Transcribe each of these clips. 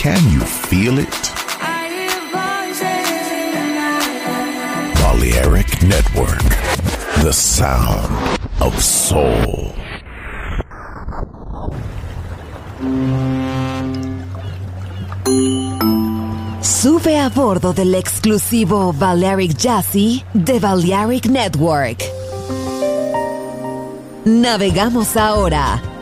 Can you feel it? Balearic Network, the sound of soul. Sube a bordo del exclusivo Balearic Jazzy de Balearic Network. Navegamos ahora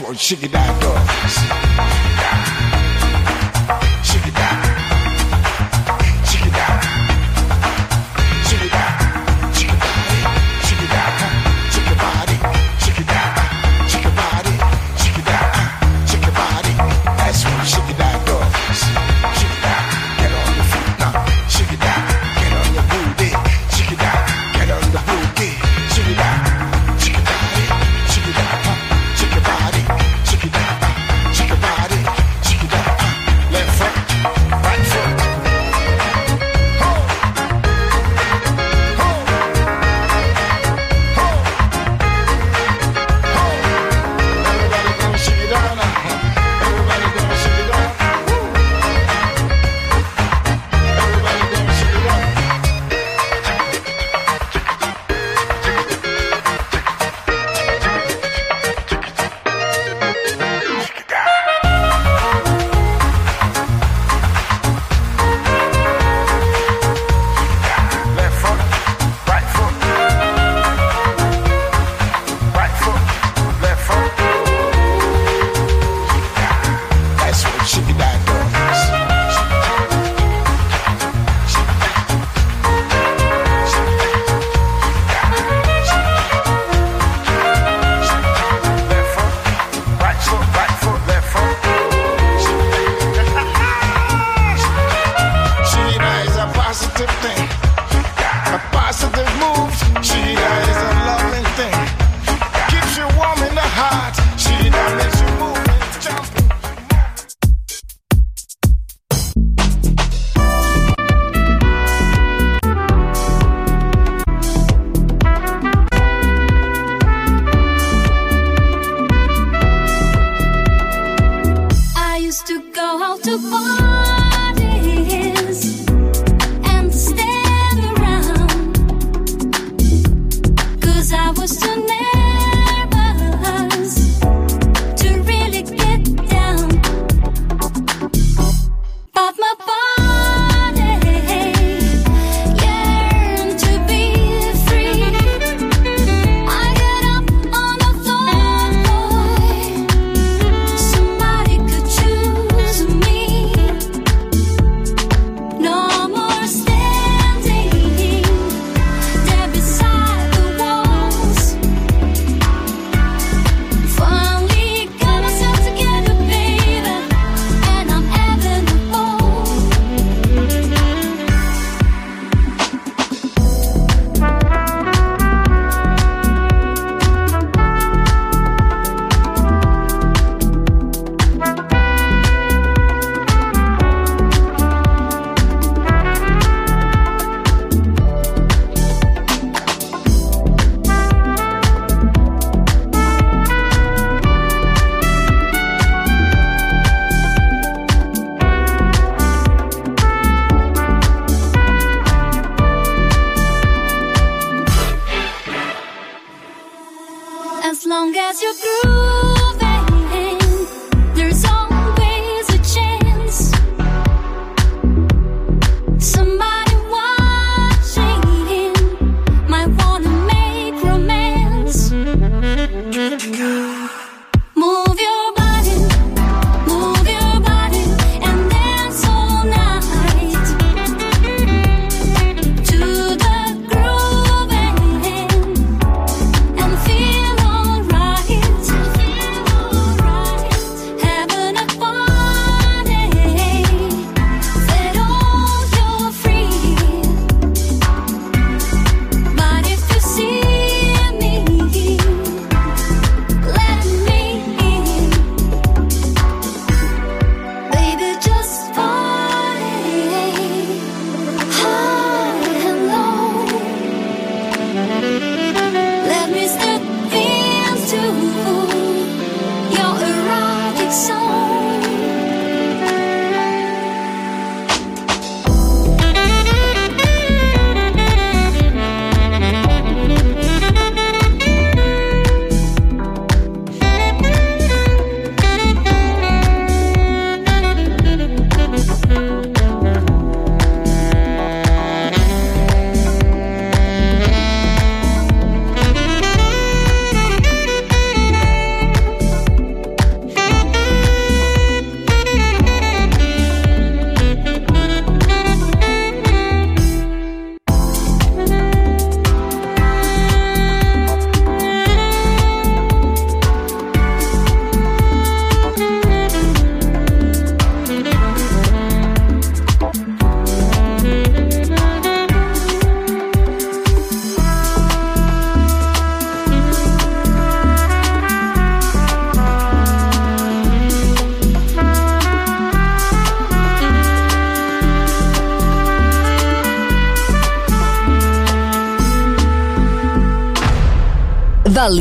That's what she got.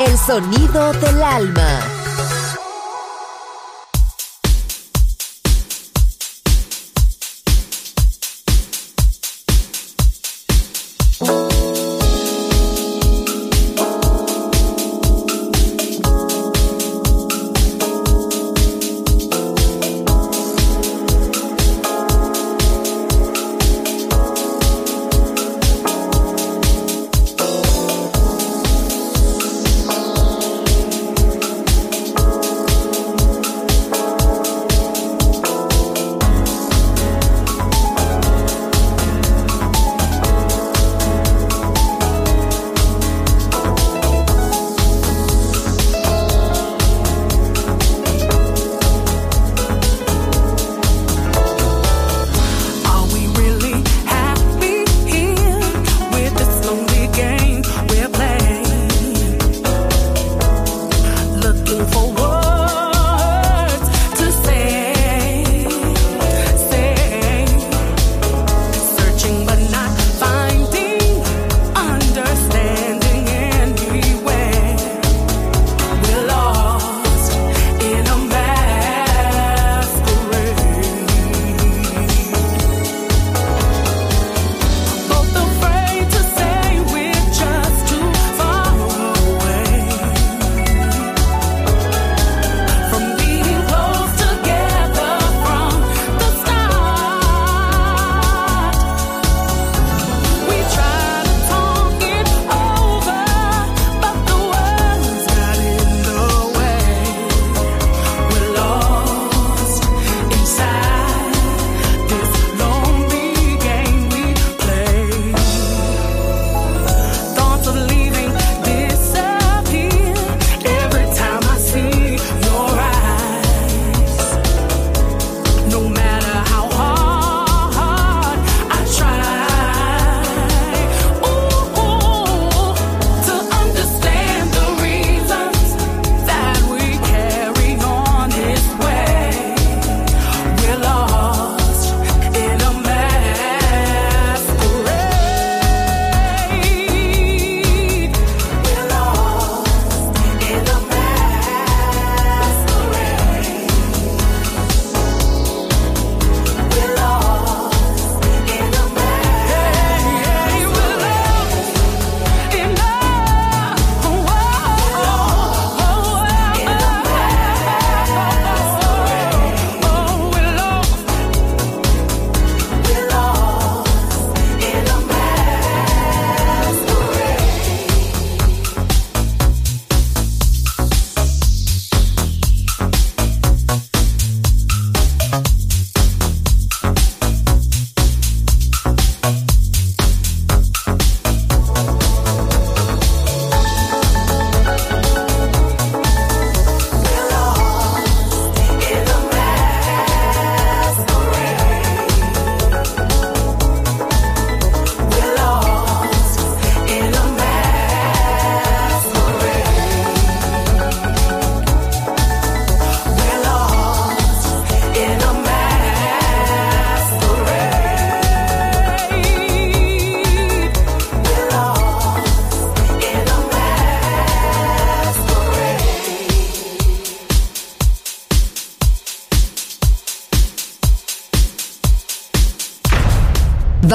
El sonido del alma.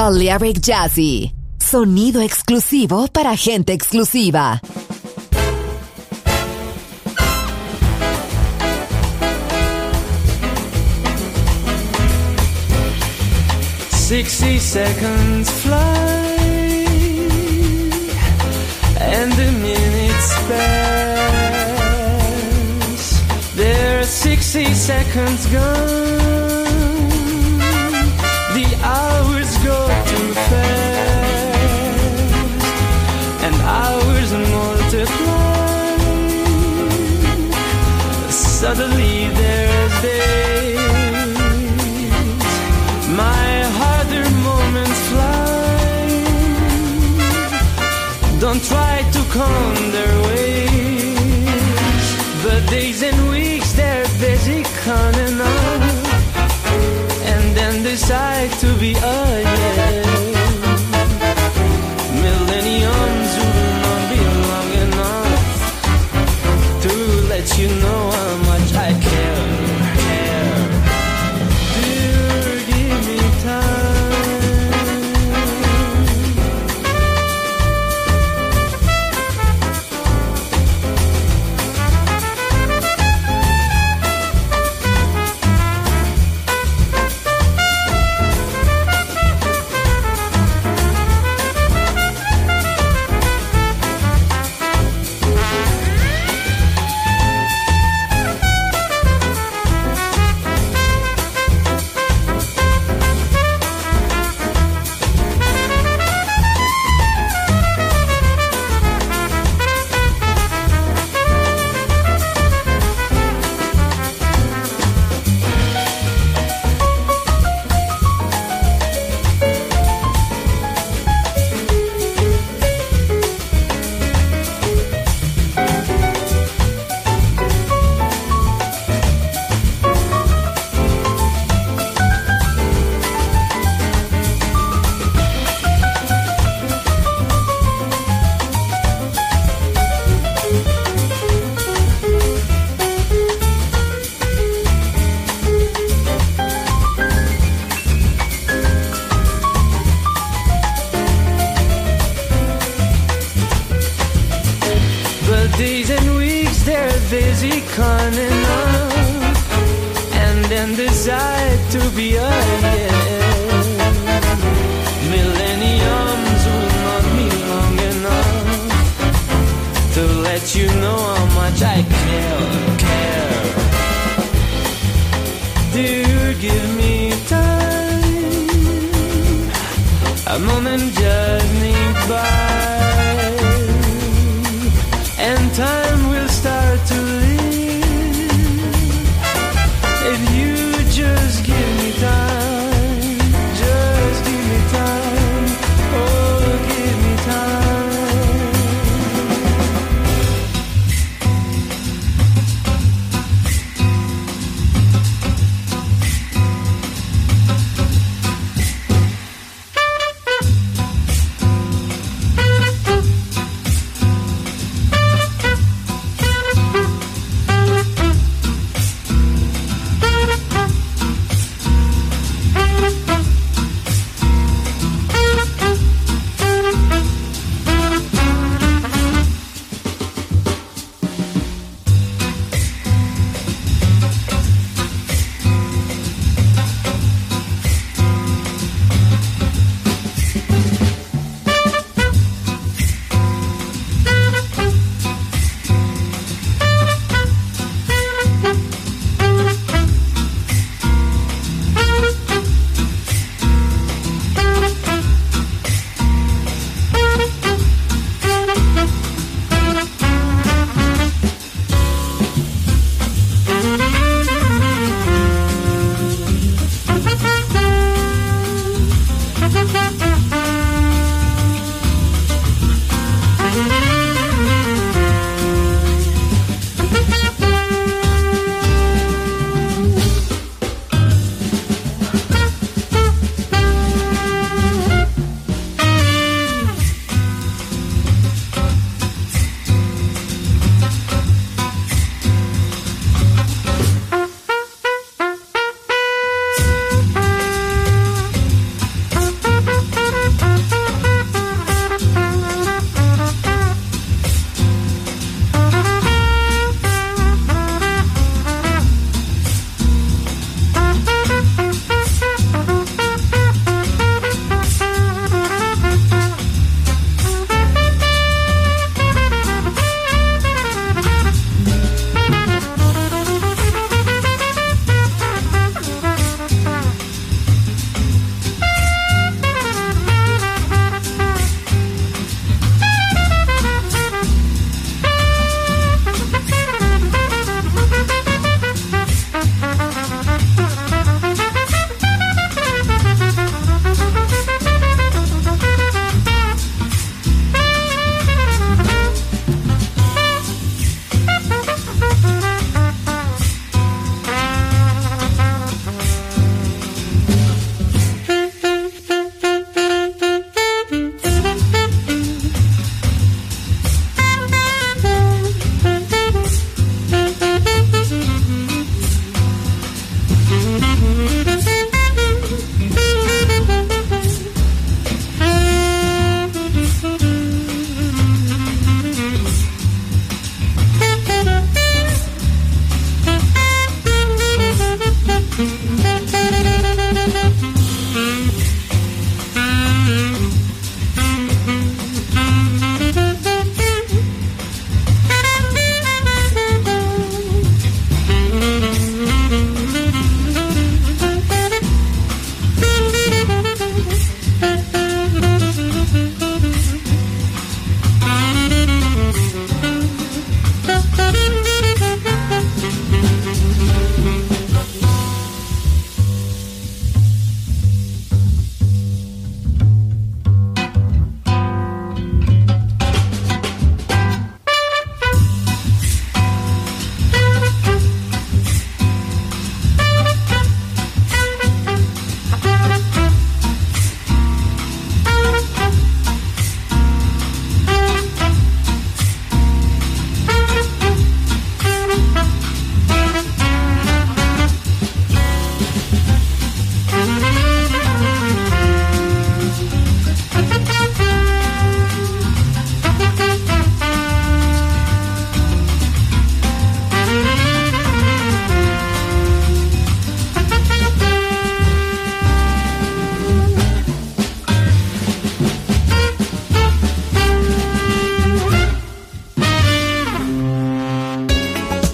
Balearic Jazzy. Sonido exclusivo para gente exclusiva. Sixty seconds fly and the minutes pass. There are sixty seconds gone. Busy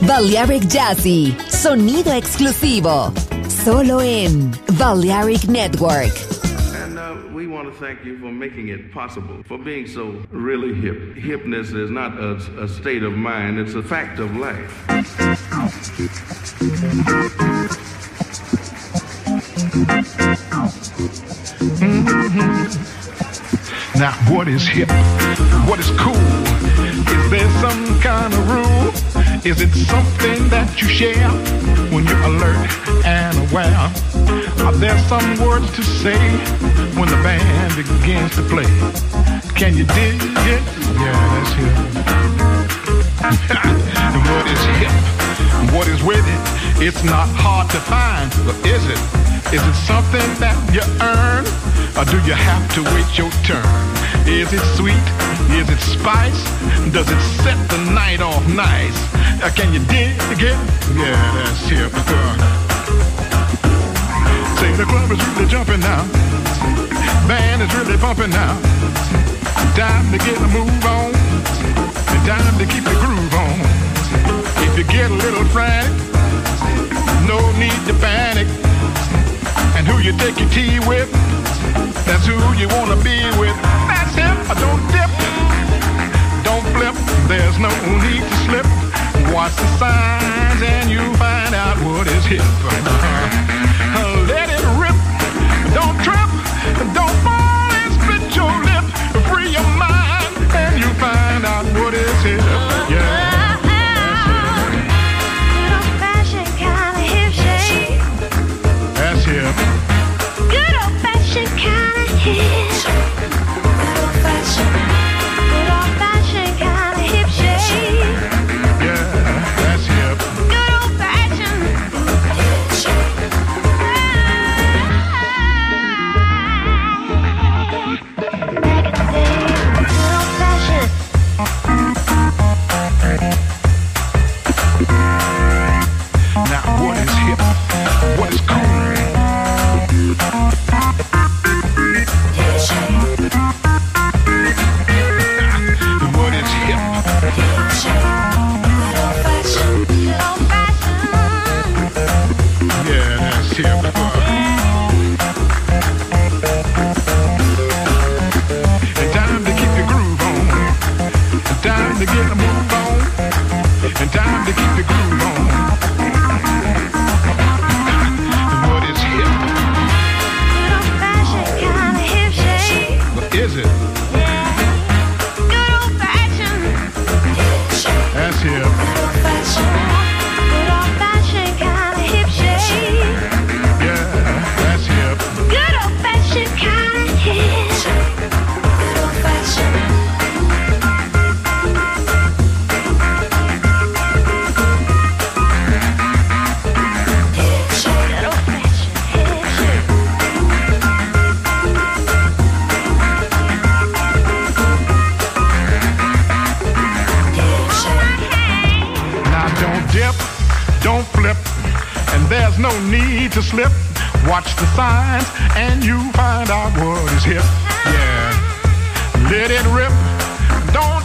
Balearic Jazzy, sonido exclusivo, solo en Balearic Network. And uh, we want to thank you for making it possible, for being so really hip. Hipness is not a, a state of mind, it's a fact of life. Now, what is hip? What is cool? Is there some kind of rule? Is it something that you share when you're alert and aware? Are there some words to say when the band begins to play? Can you dig it? Yeah, that's hip. what is hip? What is with it? It's not hard to find, but is it? Is it something that you earn? Or do you have to wait your turn? Is it sweet? Is it spice? Does it set the night off nice? Uh, can you dig it? Yeah, that's hip. Say the club is really jumping now. Band is really pumping now. Time to get a move on. Time to keep the groove on. If you get a little frantic, no need to panic. And who you take your tea with, that's who you wanna be with. That's him. Don't dip, don't flip. There's no need to slip. Watch the signs and you find out what is hip. Let it rip. Don't trip. Don't fall and split your lip. Free your mind and you find out what is here. Good old fashion, kinda hip. Yeah. That's hip. Yeah, rip. Don't.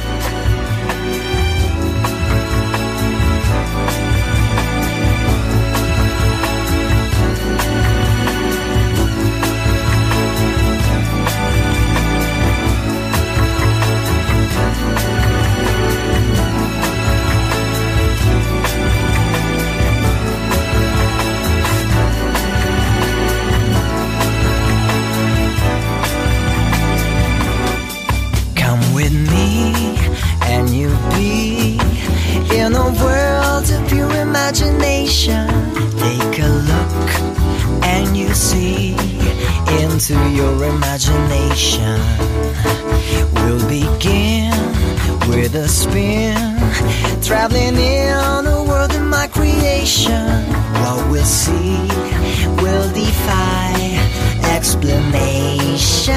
Into your imagination. We'll begin with a spin, traveling in a world of my creation. What we'll see will defy explanation.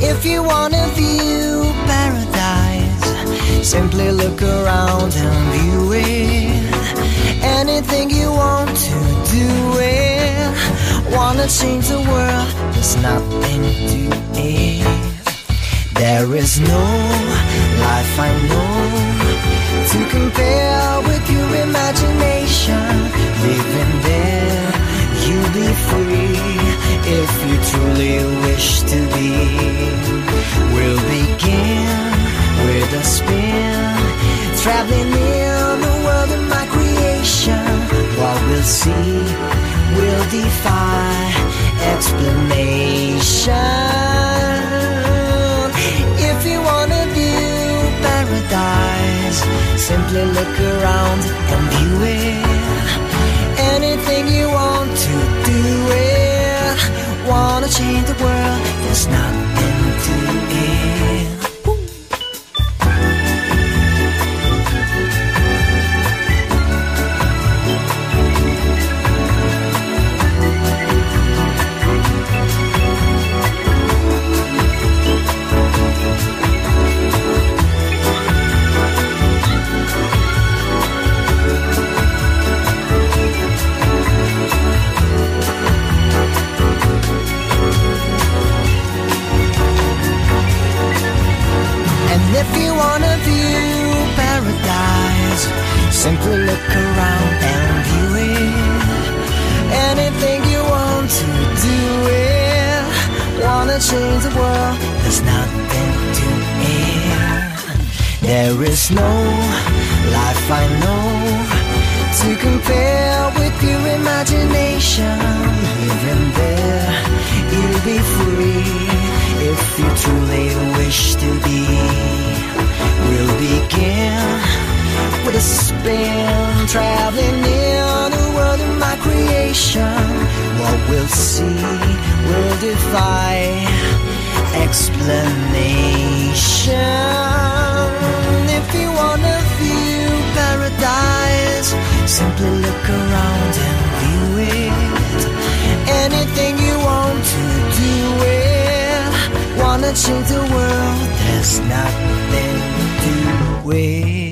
If you wanna view paradise, simply look around and view it. Anything you want to. Wanna change the world, there's nothing to it. There is no life I know to compare with your imagination. Living there, you'll be free if you truly wish to be. We'll begin with a spin, traveling in the world of my creation. What we'll see will defy explanation. If you wanna view paradise, simply look around and view it. Anything you want to do it. Wanna change the world, there's nothing There is no life I know to compare with your imagination. Living there, you'll be free if you truly wish to be. We'll begin with a spin, traveling in the world of my creation. What we'll see will defy explanation. Simply look around and view it. Anything you want to do it. Wanna change the world, there's nothing to it.